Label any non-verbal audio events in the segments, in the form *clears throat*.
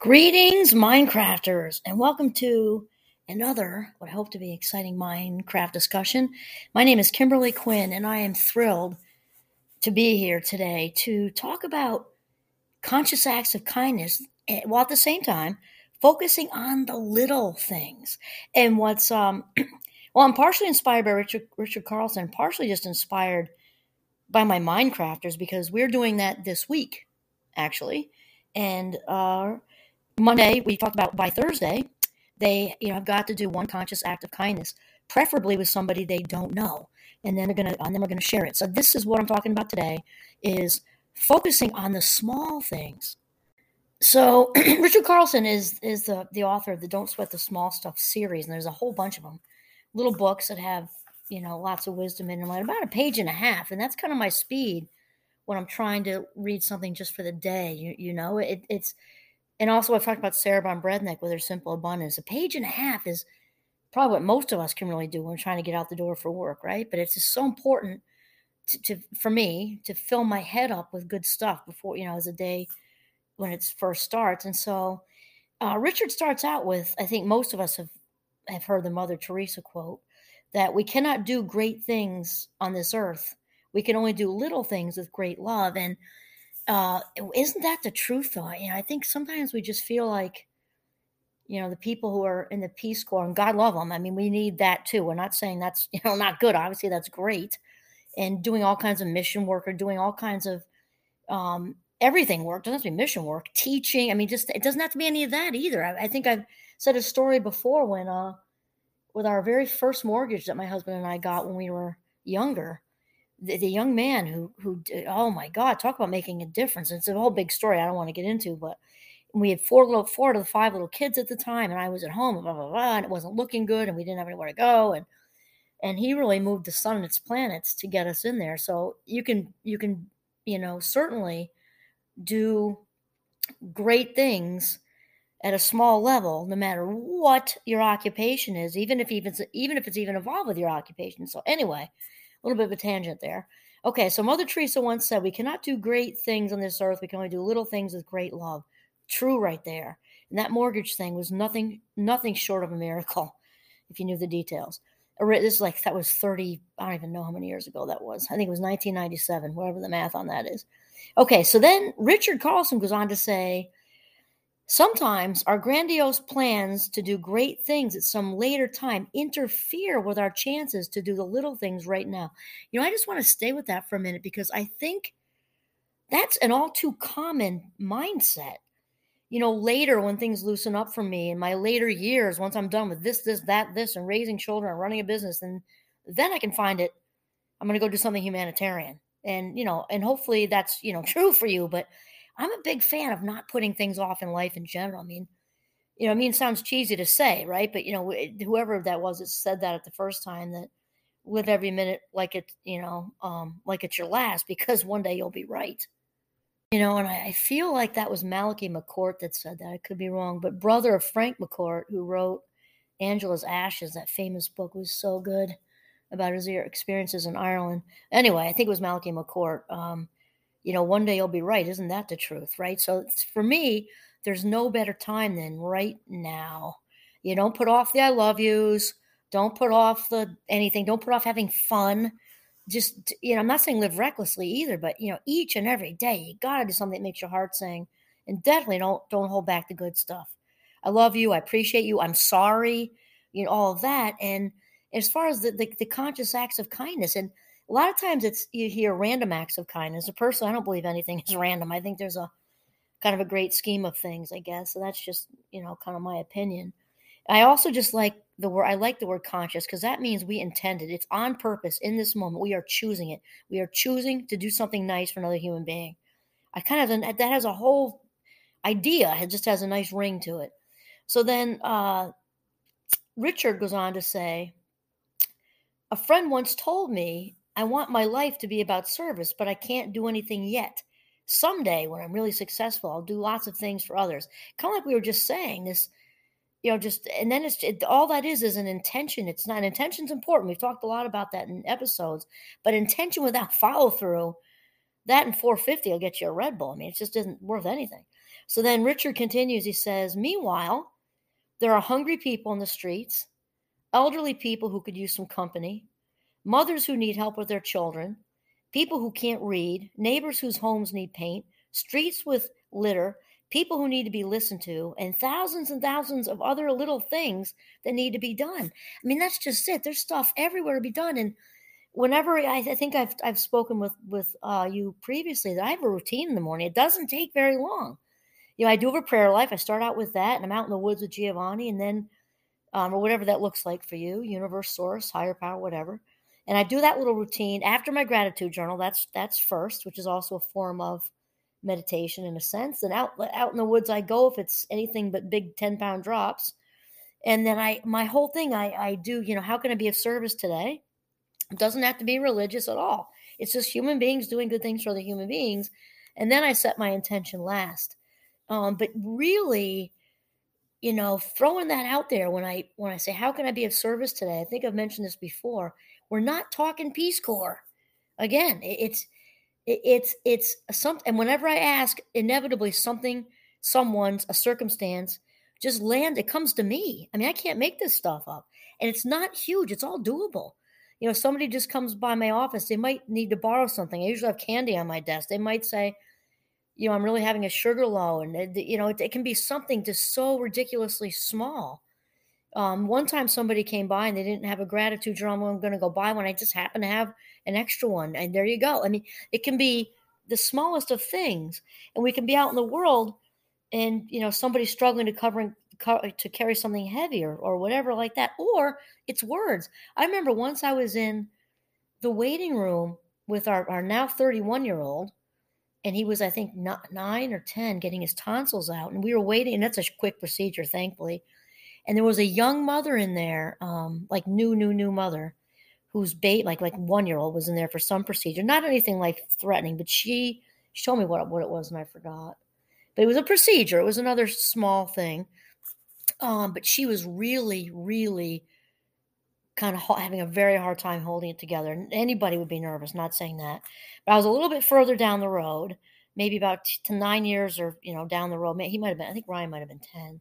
Greetings, Minecrafters, and welcome to another, what I hope to be exciting Minecraft discussion. My name is Kimberly Quinn, and I am thrilled to be here today to talk about conscious acts of kindness eh, while at the same time focusing on the little things. And what's, um, *clears throat* well, I'm partially inspired by Richard, Richard Carlson, partially just inspired by my Minecrafters because we're doing that this week, actually. And, uh, Monday, we talked about by Thursday, they you know have got to do one conscious act of kindness, preferably with somebody they don't know, and then they're gonna and then we're gonna share it. So this is what I'm talking about today: is focusing on the small things. So *clears throat* Richard Carlson is is the the author of the Don't Sweat the Small Stuff series, and there's a whole bunch of them, little books that have you know lots of wisdom in them, about a page and a half, and that's kind of my speed when I'm trying to read something just for the day. You you know, it, it's and also, I've talked about Sarah Ban Breathnach with her simple abundance. A page and a half is probably what most of us can really do when we're trying to get out the door for work, right? But it's just so important to, to for me to fill my head up with good stuff before you know as a day when it first starts. And so, uh, Richard starts out with I think most of us have have heard the Mother Teresa quote that we cannot do great things on this earth. We can only do little things with great love. And uh, isn't that the truth though? You know, I think sometimes we just feel like, you know, the people who are in the Peace Corps and God love them. I mean, we need that too. We're not saying that's, *laughs* you know, not good. Obviously that's great. And doing all kinds of mission work or doing all kinds of, um, everything work. Doesn't have to be mission work, teaching. I mean, just, it doesn't have to be any of that either. I, I think I've said a story before when, uh, with our very first mortgage that my husband and I got when we were younger, the, the young man who who oh my god talk about making a difference. It's a whole big story i don't want to get into but we had four little four to five little kids at the time and i was at home blah, blah, blah, and it wasn't looking good and we didn't have anywhere to go and and he really moved the sun and its planets to get us in there. So you can you can you know certainly do great things at a small level no matter what your occupation is even if even even if it's even involved with your occupation. So anyway a little bit of a tangent there. Okay, so Mother Teresa once said, We cannot do great things on this earth. We can only do little things with great love. True, right there. And that mortgage thing was nothing, nothing short of a miracle, *laughs* if you knew the details. This is like that was 30, I don't even know how many years ago that was. I think it was 1997, whatever the math on that is. Okay, so then Richard Carlson goes on to say, Sometimes our grandiose plans to do great things at some later time interfere with our chances to do the little things right now. You know, I just want to stay with that for a minute because I think that's an all too common mindset. You know, later when things loosen up for me in my later years, once I'm done with this, this, that, this, and raising children and running a business, and then I can find it. I'm going to go do something humanitarian. And, you know, and hopefully that's, you know, *laughs* true for you. But I'm a big fan of not putting things off in life in general. I mean, you know, I mean, it sounds cheesy to say, right? But you know, whoever that was that said that at the first time that live every minute like it, you know, um, like it's your last, because one day you'll be right. You know, and I, I feel like that was Malachi McCourt that said that. I could be wrong, but brother of Frank McCourt, who wrote Angela's Ashes, that famous book was so good about his experiences in Ireland. Anyway, I think it was Malachi McCourt. Um, you know, one day you'll be right. Isn't that the truth? Right. So for me, there's no better time than right now. You don't put off the I love yous. Don't put off the anything. Don't put off having fun. Just, you know, I'm not saying live recklessly either, but, you know, each and every day, you got to do something that makes your heart sing. And definitely don't, don't hold back the good stuff. I love you. I appreciate you. I'm sorry. You know, all of that. And as far as the, the, the conscious acts of kindness and, a lot of times it's you hear random acts of kindness. A person, I don't believe anything is *laughs* random. I think there's a kind of a great scheme of things, I guess. So that's just, you know, kind of my opinion. I also just like the word I like the word conscious because that means we intended. It's on purpose in this moment. We are choosing it. We are choosing to do something nice for another human being. I kind of that has a whole idea. It just has a nice ring to it. So then uh, Richard goes on to say, a friend once told me I want my life to be about service, but I can't do anything yet. Someday, when I'm really successful, I'll do lots of things for others. Kind of like we were just saying, this, you know, just and then it's it, all that is is an intention. It's not intention's important. We've talked a lot about that in episodes, but intention without *laughs* follow through, that and 450 will get you a Red Bull. I mean, it just isn't worth anything. So then Richard continues. He says, Meanwhile, there are hungry people in the streets, elderly people who could use some company, mothers who need help with their children, people who can't read, neighbors whose homes need paint, streets with litter, people who need to be listened to, and thousands and thousands of other little things that need to be done. I mean, that's just it. There's stuff everywhere to be done. And whenever I, I think I've, I've spoken with, with uh, you previously that I have a routine in the morning, it doesn't take very long. You know, I do have a prayer life. I start out with that, and I'm out in the woods with Giovanni, and then, um, or whatever that looks like for you, universe, source, higher power, whatever. And I do that little routine after my gratitude journal. That's that's first, which is also a form of meditation in a sense. And out out in the woods I go if it's anything but big 10 pound drops. And then I my whole thing I I do, you know, how can I be of service today? It doesn't have to be religious at all. It's just human beings doing good things for other human beings. And then I set my intention last. Um, but really, you know, throwing that out there when I when I say how can I be of service today? I think I've mentioned this before. We're not talking Peace Corps. Again, it's it's it's something and whenever i ask inevitably something someone's a circumstance just land it comes to me. I mean i can't make this stuff up and it's not huge it's all doable. You know somebody just comes by my office they might need to borrow something. I usually have candy on my desk. They might say you know i'm really having a sugar low and uh, you know it, it can be something just so ridiculously small um, one time somebody came by and they didn't have a gratitude journal. I'm going to go buy one. I just happen to have an extra one. And there you go. I mean, it can be the smallest of things. And we can be out in the world and, you know, somebody struggling to cover to carry something heavier or whatever like that. Or it's words. I remember once I was in the waiting room with our, our now 31 year old and he was, I think, nine or 10 getting his tonsils out. And we were waiting. And that's a quick procedure, thankfully and there was a young mother in there, um, like new, new, new mother, whose bait, like like one year old, was in there for some procedure, not anything like threatening, but she she told me what what it was, and I forgot. But it was a procedure. It was another small thing. Um, but she was really, really kind of having a very hard time holding it together. Anybody would be nervous, not saying that. But I was a little bit further down the road, maybe about to nine years or, you know, down the road. He might have been, I think Ryan might have been 10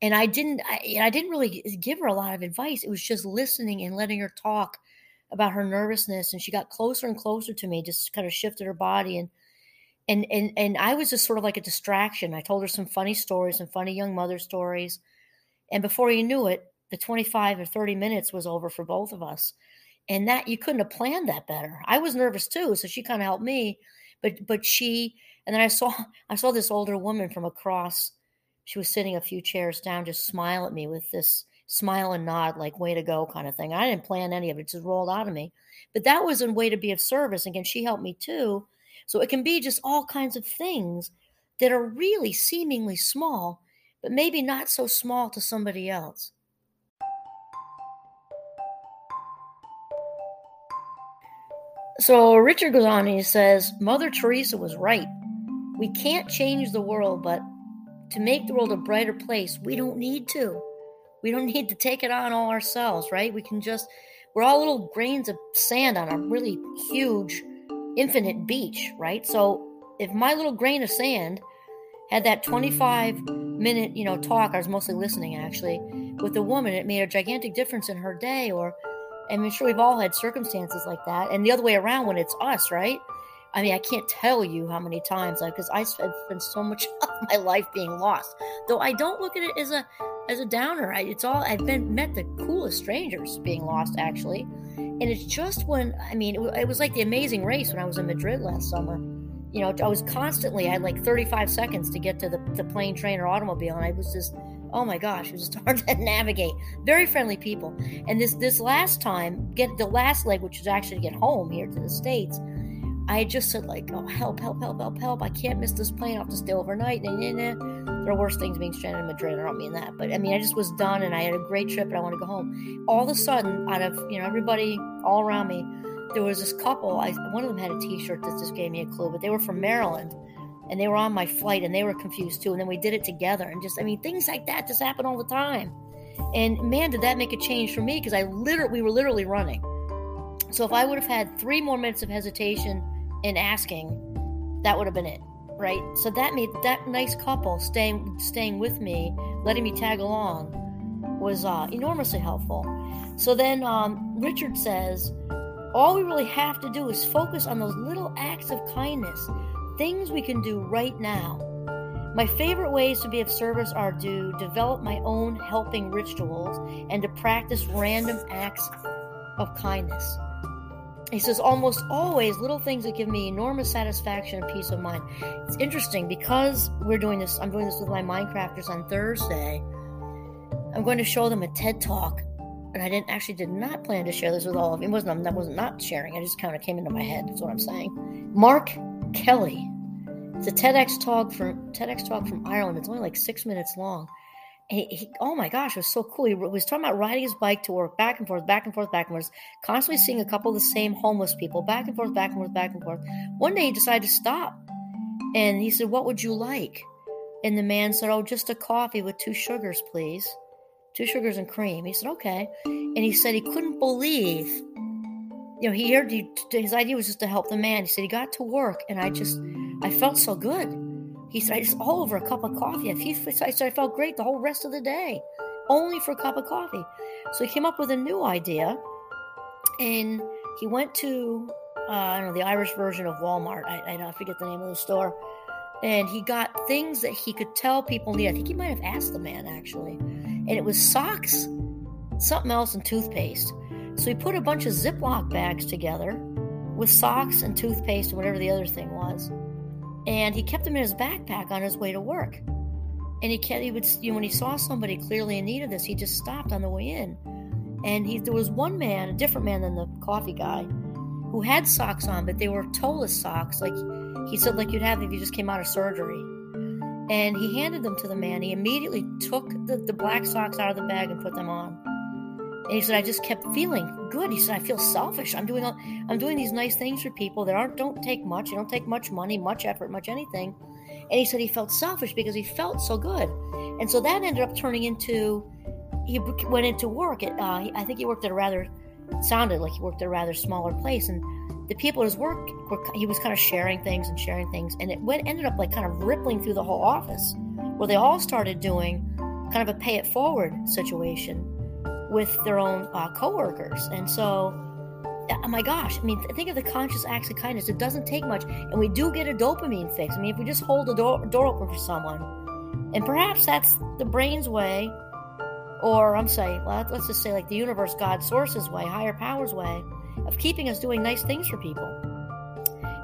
and I didn't I, I didn't really give her a lot of advice. It was just listening and letting her talk about her nervousness and she got closer and closer to me, just kind of shifted her body and and and and I was just sort of like a distraction. I told her some funny stories, some funny young mother stories. And before you knew it, the 25 or 30 minutes was over for both of us. And that you couldn't have planned that better. I was nervous too, so she kind of helped me. But but she and then I saw *laughs* I saw this older woman from across she was sitting a few chairs down, just smile at me with this smile and nod, like way to go kind of thing. I didn't plan any of it, it just rolled out of me. But that was a way to be of service. Again, she helped me too. So it can be just all kinds of things that are really seemingly small, but maybe not so small to somebody else. So Richard goes on and he says, Mother Teresa was right. We can't change the world, but to make the world a brighter place, we don't need to. We don't *laughs* need to take it on all ourselves, right? We can just, we're all little grains of sand on a really huge, infinite beach, right? So if my little grain of sand had that 25 minute, you know, talk, I was mostly listening actually, with a woman, it made a gigantic difference in her day. Or, I'm sure we've all had circumstances like that. And the other way around when it's us, right? I mean, I can't tell you how many times, because I've spent so much *laughs* of my life being lost. Though I don't look at it as a as a downer. I, it's all I've been met the coolest strangers being lost actually, and it's just when I mean it, it was like the Amazing Race when I was in Madrid last summer. You know, I was constantly I had like 35 seconds to get to the, the plane, train, or automobile, and I was just oh my gosh, it was just *laughs* hard to navigate. Very friendly people, and this this last time, get the last leg, which was actually to get home here to the states I just said like, oh help, help, help, help, help! I can't miss this plane. I have to stay overnight. Nah, nah, nah. There are worse things being stranded in Madrid. I don't mean that, but I mean I just was done and I had a great trip and I want to go home. All of a sudden, out of you know everybody all around me, there was this couple. I one of them had a T-shirt that just gave me a clue, but they were from Maryland and they were on my flight and they were confused too. And then we did it together and just I mean things like that just happen all the time. And man, did that make a change for me because I literally we were literally running. So if I would have had three more minutes of hesitation in asking, that would have been it. right? So that made that nice couple staying staying with me, letting me tag along, was uh, enormously helpful. So then um, Richard says, all we really have to do is focus on those little acts of kindness, things we can do right now. My favorite ways to be of service are to develop my own helping rituals and to practice random acts of kindness. He says, almost always little things that give me enormous satisfaction and peace of mind. It's interesting because we're doing this, I'm doing this with my Minecrafters on Thursday. I'm going to show them a TED Talk. And I didn't actually did not plan to share this with all of you. It wasn't that wasn't not sharing. I just kind of came into my head. That's what I'm saying. Mark Kelly. It's a TEDx talk from TEDx talk from Ireland. It's only like six minutes long. He, he, oh my gosh, it was so cool. He was talking about riding his bike to work, back and forth, back and forth, back and forth, constantly seeing a couple of the same homeless people, back and forth, back and forth, back and forth. One day he decided to stop, and he said, "What would you like?" And the man said, "Oh, just a coffee with two sugars, please, two sugars and cream." He said, "Okay," and he said he couldn't believe. You know, he heard he, his idea was just to help the man. He said he got to work, and I just, I felt so good. He said, I just all over a cup of coffee. He said, I felt great the whole rest of the day, only for a cup of coffee. So he came up with a new idea, and he went to, uh, I don't know, the Irish version of Walmart. I, I forget the name of the store. And he got things that he could tell people need. I think he might have asked the man, actually. And it was socks, something else, and toothpaste. So he put a bunch of Ziploc bags together with socks and toothpaste and whatever the other thing was and he kept them in his backpack on his way to work. And he kept, he would, you know, when he saw somebody clearly in need of this, he just stopped on the way in. And he, there was one man, a different man than the coffee guy, who had socks on, but they were toeless socks, like he said, like you'd have if you just came out of surgery. And he handed them to the man. He immediately took the, the black socks out of the bag and put them on. And he said, I just kept feeling good. He said, I feel selfish. I'm doing I'm doing these nice things for people that aren't don't take much. They don't take much money, much effort, much anything. And he said he felt selfish because he felt so good. And so that ended up turning into he went into work. At, uh, I think he worked at a rather sounded like he worked at a rather smaller place, and the people at his work were he was kind of sharing things and sharing things, and it went ended up like kind of rippling through the whole office, where they all started doing kind of a pay it forward situation with their own uh, coworkers. And so, oh my gosh, I mean, think of the conscious acts of kindness. It doesn't take much, and we do get a dopamine fix. I mean, if we just hold the door, door open for someone, and perhaps that's the brain's way, or I'm saying, well, let's just say like the universe, God, source's way, higher powers way, of keeping us doing nice things for people.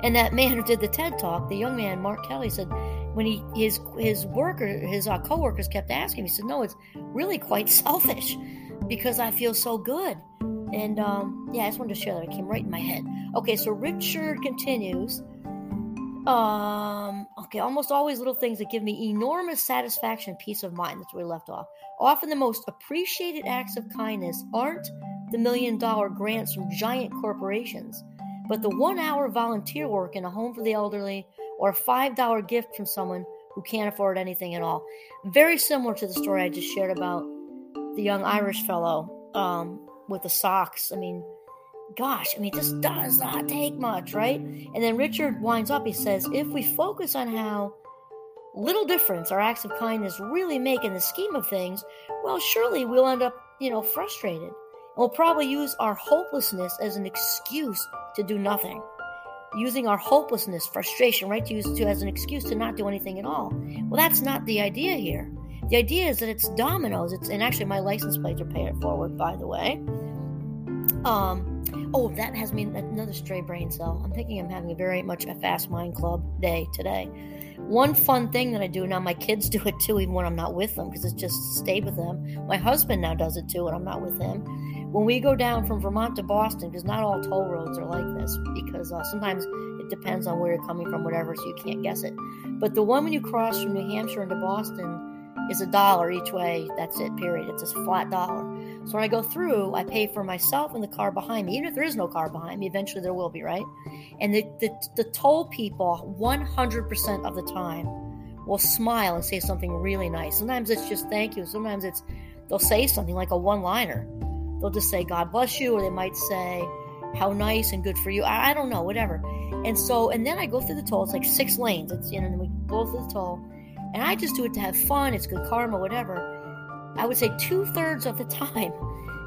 And that man who did the TED talk, the young man, Mark Kelly, said when he his his worker his uh, coworkers kept asking, him, he said, "No, it's really quite *laughs* selfish." Because I feel so good. And um, yeah, I just wanted to share that. It came right in my head. Okay, so Richard continues. Um, okay, almost always little things that give me enormous satisfaction peace of mind. That's where we left off. Often the most appreciated acts of kindness aren't the million dollar grants from giant corporations, but the one hour volunteer work in a home for the elderly or a $5 gift from someone who can't afford anything at all. Very similar to the story I just shared about the young Irish fellow um, with the socks. I mean, gosh, I mean, this does not take much, right? And then Richard winds up, he says, if we focus on how little difference our acts of kindness really make in the scheme of things, well, surely we'll end up, you know, frustrated. And we'll probably use our hopelessness as an excuse to do nothing. Using our hopelessness, frustration, right, to use to as an excuse to not do anything at all. Well, that's not the idea here. The idea is that it's dominoes. It's and actually my license plates are paying it forward, by the way. Um, oh, that has me another stray brain cell. I'm thinking I'm having a very much a fast mind club day today. One fun thing that I do now, my kids *laughs* do it too, even when I'm not with them, because it's just stayed with them. My husband now does it too when I'm not with him. When we go down from Vermont to Boston, because not all toll roads are like this, because uh, sometimes it depends on where you're coming from, whatever, so you can't guess it. But the one when you cross from New Hampshire into Boston, is a dollar each way. That's it, period. It's a flat dollar. So when I go through, I pay for myself and the car behind me. Even if there is no car behind me, eventually there will be, right? And the, the, the toll people, 100% of the time, will smile and say something really nice. Sometimes it's just thank you. Sometimes it's they'll say something like a one liner. They'll just say, God bless you, or they might say, how nice and good for you. I, I don't know, whatever. And so, and then I go through the toll. It's like six lanes. It's you know, we go through the toll, and I just do it to have fun. It's good karma, whatever. I would say two thirds of the *laughs* time,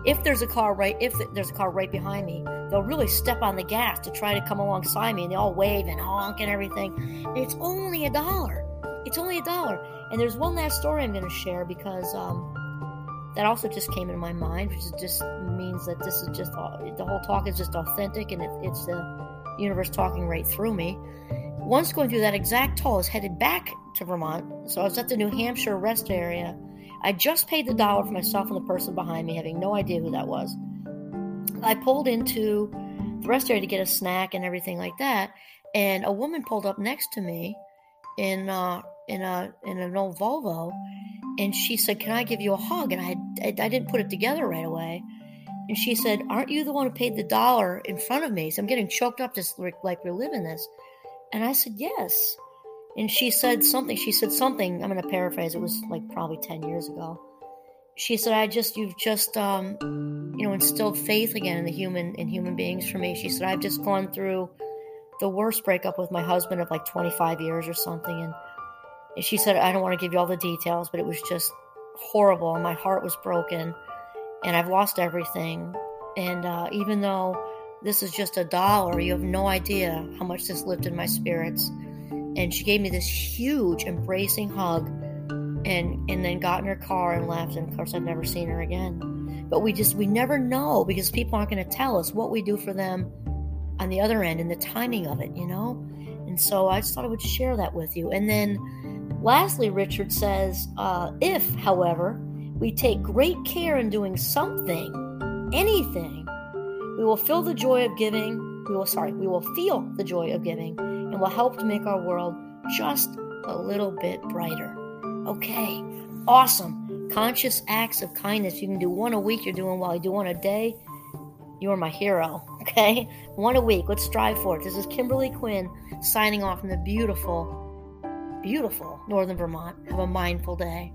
if there's a car right, if there's a car right behind me, they'll really step on the gas to try to come alongside me, and they all wave and honk and everything. It's only a dollar. It's only a dollar. And there's one last story I'm going to share because um, that also just came into my mind, which just means that this is just the whole talk is just authentic, and it, it's the universe talking right through me. Once going through that exact toll, I was headed back to Vermont. So I was at the New Hampshire rest area. I just paid the dollar for myself and the person behind me, having no idea who that was. I pulled into the rest area to get a snack and everything like that, and a woman pulled up next to me in uh, in a in an old Volvo, and she said, "Can I give you a hug?" And I I, I didn't put it together right away, and she said, Aren't you the one who paid the dollar in front of me? So I'm getting choked up just like we're living this. And I said, Yes. And she said something. She said something. I'm going to paraphrase. It was like probably 10 years ago. She said, I just, you've just, um, you know, instilled faith again in the human, in human beings for me. She said, I've just gone through the worst breakup with my husband of like 25 years or something. And she said, I don't want to give you all the details, but it was just horrible. And my heart was broken and I've lost everything. And uh, even though this is just a dollar, you have no idea how much this lifted my spirits. And she gave me this huge, embracing hug, and and then got in her car and left. And of course, I've never seen her again. But we just we never know because people aren't going to tell us what we do for them on the other end and the timing of it, you know. And so I just thought I would share that with you. And then, lastly, Richard says, uh, if, however, we take great care in doing something, anything, we will feel the joy of giving. We will, sorry, we will feel the joy of giving and will help to make our world just a little bit brighter. Okay, awesome. Conscious acts of kindness. You can do one a week, you're doing well. You do one a day, you're my hero. *laughs* Okay, one a week. Let's strive for it. This is Kimberly Quinn signing off from the beautiful, beautiful Northern Vermont. Have a mindful day.